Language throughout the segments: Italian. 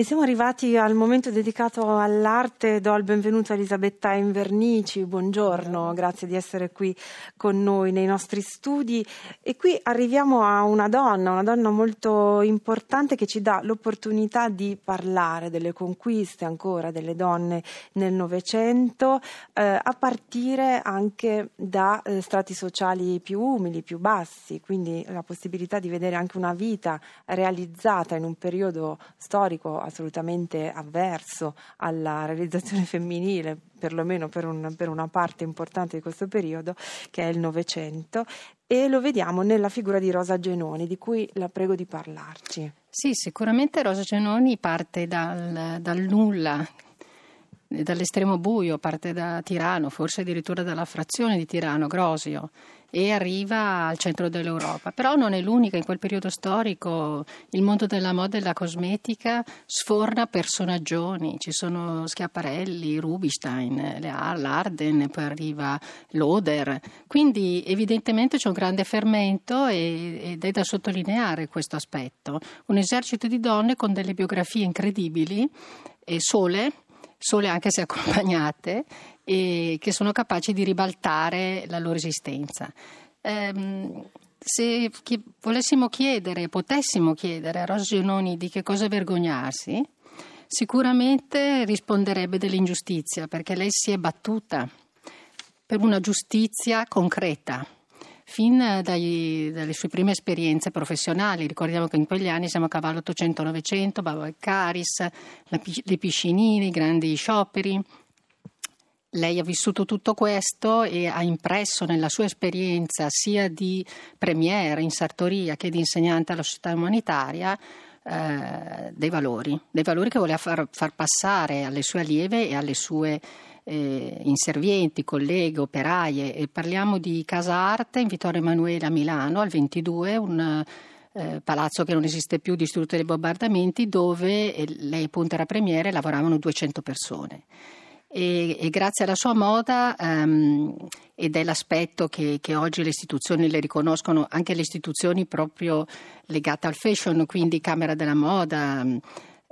E siamo arrivati al momento dedicato all'arte. Do il benvenuto a Elisabetta Invernici. Buongiorno, grazie di essere qui con noi nei nostri studi. E qui arriviamo a una donna, una donna molto importante che ci dà l'opportunità di parlare delle conquiste ancora delle donne nel Novecento, eh, a partire anche da eh, strati sociali più umili, più bassi, quindi la possibilità di vedere anche una vita realizzata in un periodo storico assolutamente avverso alla realizzazione femminile, perlomeno per, un, per una parte importante di questo periodo, che è il Novecento, e lo vediamo nella figura di Rosa Genoni, di cui la prego di parlarci. Sì, sicuramente Rosa Genoni parte dal, dal nulla, dall'estremo buio, parte da Tirano, forse addirittura dalla frazione di Tirano, Grosio e arriva al centro dell'Europa. Però non è l'unica, in quel periodo storico il mondo della moda e della cosmetica sforna personaggioni, ci sono Schiaparelli, Rubinstein, Larden, poi arriva Loder, quindi evidentemente c'è un grande fermento ed è da sottolineare questo aspetto. Un esercito di donne con delle biografie incredibili e sole, sole anche se accompagnate, e che sono capaci di ribaltare la loro esistenza. Ehm, se chi, volessimo chiedere, potessimo chiedere a Rosa Giannoni di che cosa vergognarsi, sicuramente risponderebbe dell'ingiustizia, perché lei si è battuta per una giustizia concreta fin dai, dalle sue prime esperienze professionali. Ricordiamo che in quegli anni siamo a cavallo 800-900, Bava Caris, le piscinine, i grandi scioperi. Lei ha vissuto tutto questo e ha impresso nella sua esperienza sia di premiere in sartoria che di insegnante alla società umanitaria eh, dei valori, dei valori che voleva far, far, passare alle sue allieve e alle sue eh, inservienti, colleghe, operaie. E parliamo di Casa Arte in Vittorio Emanuele a Milano al 22, un eh, palazzo che non esiste più, distrutto dai bombardamenti, dove eh, lei appunto era premiere lavoravano 200 persone. E, e, grazie alla sua moda um, ed è l'aspetto che, che, oggi le istituzioni le riconoscono, anche le istituzioni proprio legate al fashion, quindi Camera della Moda,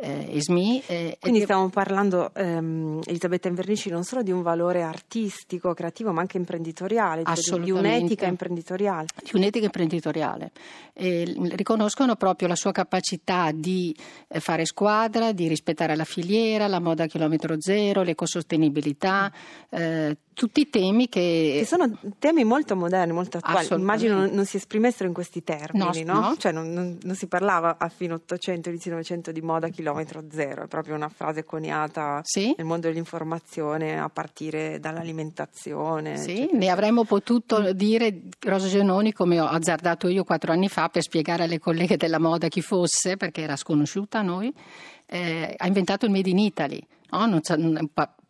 eh, ESMI. Eh, Quindi stiamo parlando, ehm, Elisabetta Invernici, non solo di un valore artistico, creativo, ma anche imprenditoriale, cioè di un'etica imprenditoriale. Di un'etica imprenditoriale. Eh, riconoscono proprio la sua capacità di eh, fare squadra, di rispettare la filiera, la moda a chilometro zero, l'ecosostenibilità, eh, tutti i temi che... che... sono temi molto moderni, molto attuali. Immagino non, non, si esprimessero in questi termini, no? no? no. Cioè non, non, non, si parlava a fine 800, inizio 900 di moda chilometro zero, è proprio una frase coniata sì? nel mondo dell'informazione a partire dall'alimentazione. Sì, eccetera. ne avremmo potuto dire Rosa Genoni come ho azzardato io quattro anni fa per spiegare alle colleghe della moda chi fosse, perché era sconosciuta a noi, eh, ha inventato il Made in Italy. No?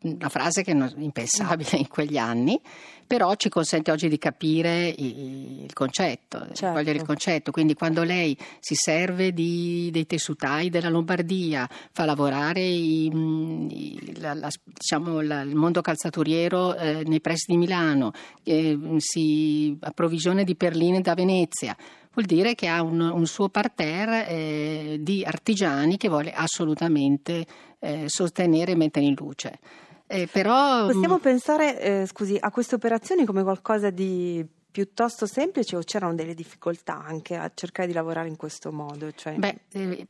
Una frase che è impensabile in quegli anni, però ci consente oggi di capire il concetto, certo. cogliere il concetto. Quindi quando lei si serve di, dei tessutai della Lombardia, fa lavorare i, i, la, la, diciamo, la, il mondo calzaturiero eh, nei pressi di Milano, eh, si approvvigiona di perline da Venezia, vuol dire che ha un, un suo parterre eh, di artigiani che vuole assolutamente eh, sostenere e mettere in luce. Eh, però, Possiamo mm, pensare eh, scusi, a queste operazioni come qualcosa di piuttosto semplice o c'erano delle difficoltà anche a cercare di lavorare in questo modo? Cioè... Beh, eh,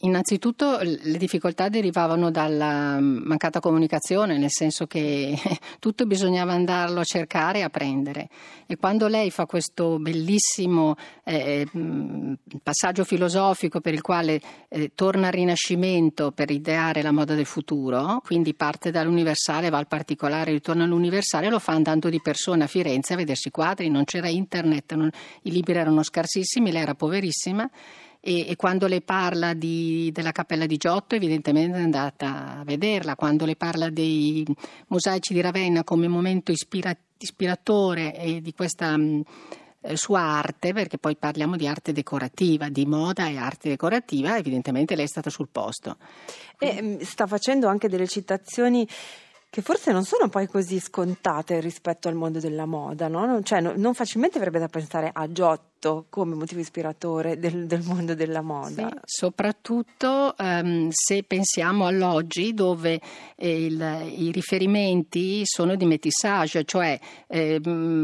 Innanzitutto le difficoltà derivavano dalla mancata comunicazione, nel senso che tutto bisognava andarlo a cercare e a prendere. E quando lei fa questo bellissimo eh, passaggio filosofico per il quale eh, torna al Rinascimento per ideare la moda del futuro, quindi parte dall'universale, va al particolare, ritorna all'universale, lo fa andando di persona a Firenze a vedersi quadri, non c'era internet, non, i libri erano scarsissimi, lei era poverissima e, e quando le parla di, della Cappella di Giotto evidentemente è andata a vederla, quando le parla dei mosaici di Ravenna come momento ispira, ispiratore di questa mh, eh, sua arte, perché poi parliamo di arte decorativa, di moda e arte decorativa, evidentemente lei è stata sul posto. E sta facendo anche delle citazioni che forse non sono poi così scontate rispetto al mondo della moda, no? Cioè, no, non facilmente verrebbe da pensare a Giotto come motivo ispiratore del, del mondo della moda. Sì, soprattutto um, se pensiamo all'oggi dove eh, il, i riferimenti sono di métissage, cioè eh,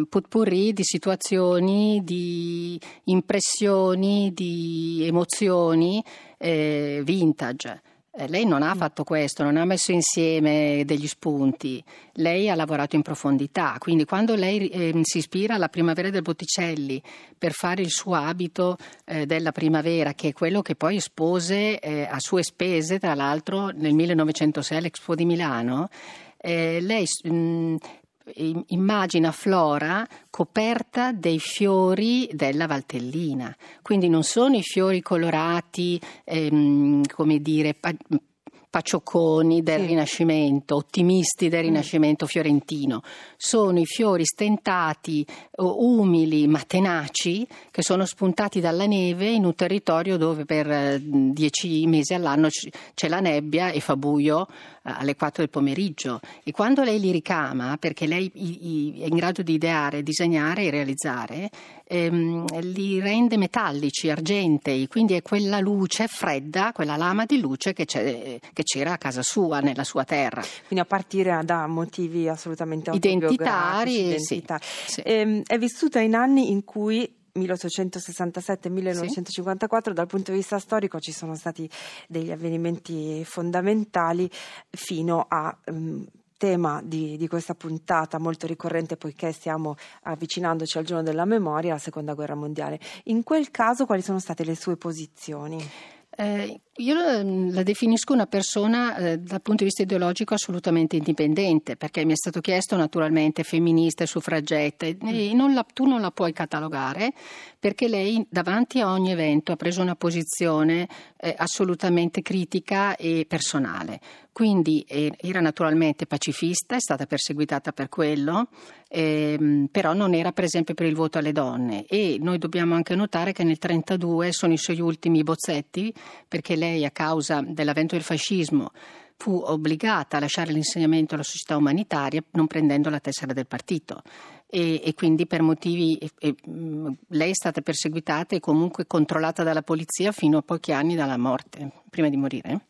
potpourri di situazioni, di impressioni, di emozioni eh, vintage. Eh, lei non ha mm. fatto questo, non ha messo insieme degli spunti, lei ha lavorato in profondità, quindi quando lei eh, si ispira alla primavera del Botticelli per fare il suo abito eh, della primavera, che è quello che poi espose eh, a sue spese, tra l'altro nel 1906 all'Expo di Milano, eh, lei mh, mm, immagina Flora coperta dei fiori della Valtellina, quindi non sono i fiori colorati, ehm, come dire, paciocconi del sì. Rinascimento, ottimisti del mm. Rinascimento fiorentino. Sono i fiori stentati, umili ma tenaci che sono spuntati dalla neve in un territorio dove per eh, dieci mesi all'anno c'è la nebbia e fa buio eh, alle 4 del pomeriggio e quando lei li ricama, perché lei è in grado di ideare, disegnare e realizzare, ehm, li rende metallici, argentei, quindi è quella luce fredda, quella lama di luce che, che c'era a casa sua, nella sua terra. Quindi a partire da motivi assolutamente identitari. Identitari. Sì, sì. Ehm, è vissuta in anni in cui 1867-1954, sì. dal punto di vista storico ci sono stati degli avvenimenti fondamentali fino a um, tema di, di, questa puntata molto ricorrente poiché stiamo avvicinandoci al giorno della memoria, la seconda guerra mondiale. In quel caso quali sono state le sue posizioni? Eh, io la definisco una persona eh, dal punto di vista ideologico assolutamente indipendente, perché mi è stato chiesto naturalmente femminista e suffragetta, e mm. non la, tu non la puoi catalogare perché lei davanti a ogni evento ha preso una posizione eh, assolutamente critica e personale. Quindi eh, era naturalmente pacifista, è stata perseguitata per quello, ehm, però non era per esempio per il voto alle donne e noi dobbiamo anche notare che nel 1932 sono i suoi ultimi bozzetti perché lei lei a causa dell'avvento del fascismo fu obbligata a lasciare l'insegnamento alla società umanitaria non prendendo la tessera del partito e, e quindi per motivi e, e, lei è stata perseguitata e comunque controllata dalla polizia fino a pochi anni dalla morte, prima di morire.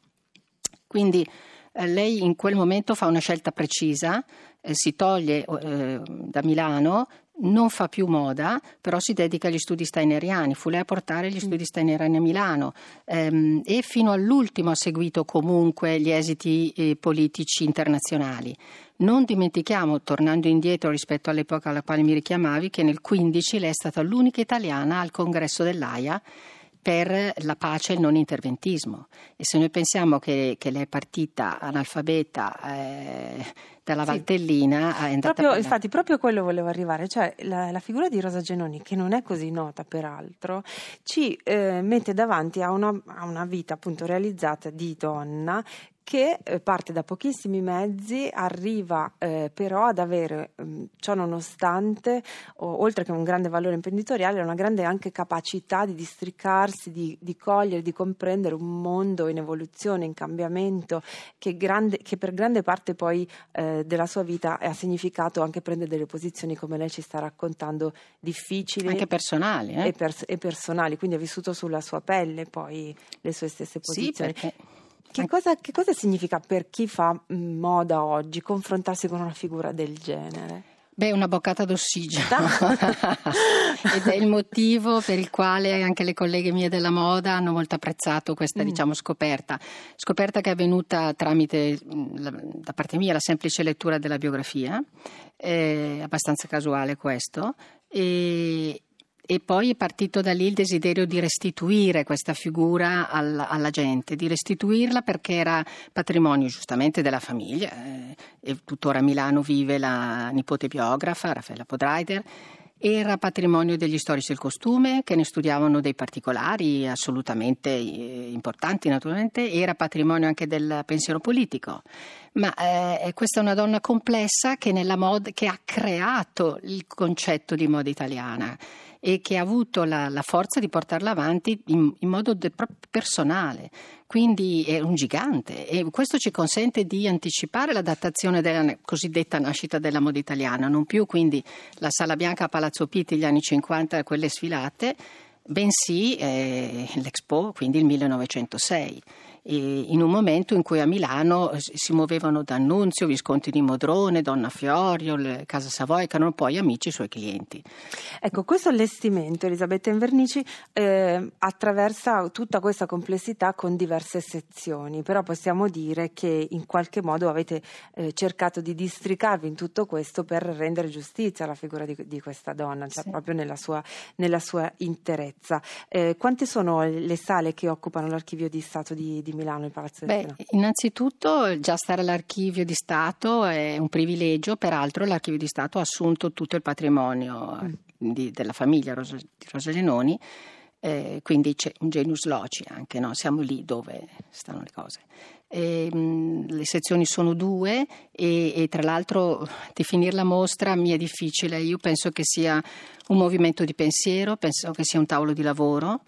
Quindi eh, lei in quel momento fa una scelta precisa, eh, si toglie eh, da Milano, non fa più moda, però si dedica agli studi steineriani, fu lei a portare gli studi steineriani a Milano. Ehm, e fino all'ultimo ha seguito comunque gli esiti eh, politici internazionali. Non dimentichiamo, tornando indietro rispetto all'epoca alla quale mi richiamavi, che nel 15 lei è stata l'unica italiana al congresso dell'AIA per la pace e il non interventismo. E se noi pensiamo che, che lei è partita analfabeta eh, dalla sì. Valtellina, è andata proprio, Infatti, proprio quello volevo arrivare, cioè la, la, figura di Rosa Genoni, che non è così nota peraltro, ci eh, mette davanti a una, a una vita appunto realizzata di donna che eh, parte da pochissimi mezzi, arriva eh, però ad avere, mh, mm, ciò nonostante, o, oltre che un grande valore imprenditoriale, una grande anche capacità di districarsi, di, di cogliere, di comprendere un mondo in evoluzione, in cambiamento, che, grande, che per grande parte poi eh, della sua vita ha significato anche prendere delle posizioni, come lei ci sta raccontando, difficili. Anche personali. Eh? E, pers- e, personali, quindi ha vissuto sulla sua pelle poi le sue stesse posizioni. Sì, perché che cosa, che cosa significa per chi fa mm, moda oggi confrontarsi con una figura del genere? Beh, una boccata d'ossigeno ed è il motivo per il quale anche le colleghe mie della moda hanno molto apprezzato questa mm. diciamo, scoperta. Scoperta che è avvenuta tramite, mm, da parte mia, la semplice lettura della biografia, è abbastanza casuale questo, e, e poi è partito da lì il desiderio di restituire questa figura alla, alla gente, di restituirla perché era patrimonio giustamente della famiglia eh, e tuttora a Milano vive la nipote biografa Raffaella Podreider era patrimonio degli storici del costume che ne studiavano dei particolari assolutamente eh, importanti naturalmente, era patrimonio anche del pensiero politico. Ma eh, questa è una donna complessa che, mod- che ha creato il concetto di moda italiana e che ha avuto la, la forza di portarla avanti in, in modo de, personale. Quindi è un gigante e questo ci consente di anticipare la datazione della cosiddetta nascita della moda italiana, non più quindi la Sala Bianca a Palazzo Pitti, gli anni 50, quelle sfilate, bensì eh, l'Expo, quindi il 1906 in un momento in cui a Milano si muovevano D'Annunzio, Visconti di Modrone, Donna Fiorio, Casa Savoia, che erano poi amici suoi clienti. Ecco, questo allestimento, Elisabetta Invernici, eh, attraversa tutta questa complessità con diverse sezioni, però possiamo dire che in qualche modo avete eh, cercato di districarvi in tutto questo per rendere giustizia alla figura di, di questa donna, cioè sì. proprio nella sua, nella sua interezza. Eh, quante sono le sale che occupano l'archivio di Stato di, di Milano, il Palazzo del Beh, Innanzitutto già stare all'archivio di Stato è un privilegio, peraltro l'archivio di Stato ha assunto tutto il patrimonio mm. di, della famiglia Rosa, di Rosa Genoni, eh, quindi c'è un genus loci anche, no? siamo lì dove stanno le cose. E, mh, mm, le sezioni sono due e, e, tra l'altro definire la mostra mi è difficile, io penso che sia un movimento di pensiero, penso che sia un tavolo di lavoro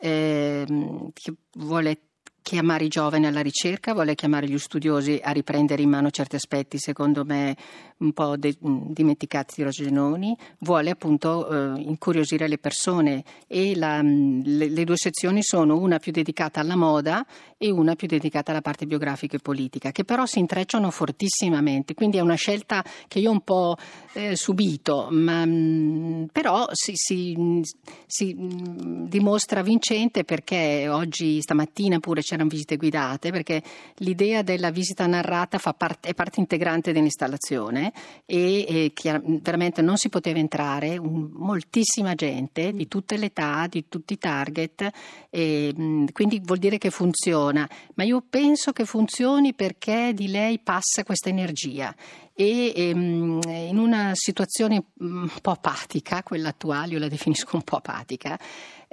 eh, che vuole chiamare i giovani alla ricerca, vuole chiamare gli studiosi a riprendere in mano certi aspetti, secondo me un po' de- dimenticati di Rogenoni, vuole appunto eh, incuriosire le persone e la, le, le, due sezioni sono una più dedicata alla moda e una più dedicata alla parte biografica e politica, che però si intrecciano fortissimamente, quindi è una scelta che io un po' eh, subito, ma mh, però si, si, si mh, dimostra vincente perché oggi, stamattina pure c'erano visite guidate, perché l'idea della visita narrata parte, è parte integrante dell'installazione e, e veramente non si poteva entrare, un, moltissima gente di tutte le età, di tutti i target, e, quindi vuol dire che funziona, ma io penso che funzioni perché di lei passa questa energia. E ehm, in una situazione un po' apatica, quella attuale, io la definisco un po' apatica,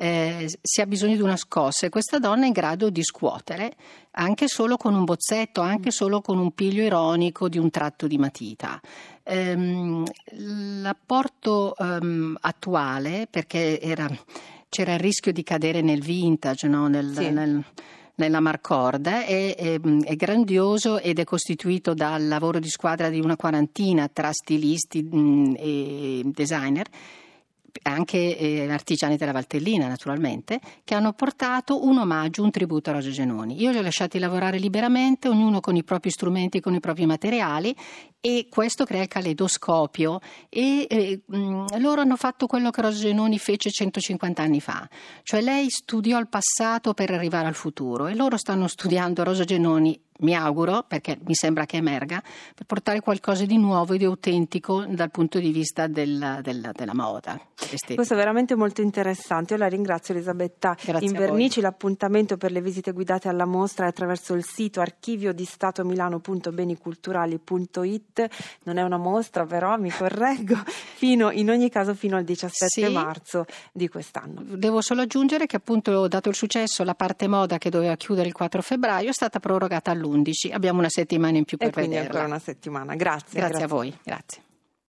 eh, si ha bisogno di una scossa e questa donna è in grado di scuotere anche solo con un bozzetto, anche solo con un piglio ironico di un tratto di matita. Ehm, l'apporto ehm, attuale, perché era, c'era il rischio di cadere nel vintage, no? nel, sì. nel nella Marcorda è, è, è, grandioso ed è costituito dal lavoro di squadra di una quarantina tra stilisti mh, e designer anche eh, artigiani della Valtellina naturalmente, che hanno portato un omaggio, un tributo a Rosa Genoni. Io li ho lasciati lavorare liberamente, ognuno con i propri strumenti, con i propri materiali e questo crea il caleidoscopio e eh, mh, loro hanno fatto quello che Rosa Genoni fece 150 anni fa, cioè lei studiò il passato per arrivare al futuro e loro stanno studiando Rosa Genoni mi auguro, perché mi sembra che emerga, per portare qualcosa di nuovo e di autentico dal punto di vista della, della, della moda. Estetica. Questo è veramente molto interessante. Io la ringrazio Elisabetta Grazie Invernici. L'appuntamento per le visite guidate alla mostra è attraverso il sito archivio di stato milano.beniculturali.it. Non è una mostra, però mi correggo, fino, in ogni caso fino al 17 sì. marzo di quest'anno. Devo solo aggiungere che appunto dato il successo la parte moda che doveva chiudere il 4 febbraio è stata prorogata all'11. Abbiamo una settimana in più per e quindi vederla. ancora una settimana. Grazie. Grazie, grazie. a voi. Grazie.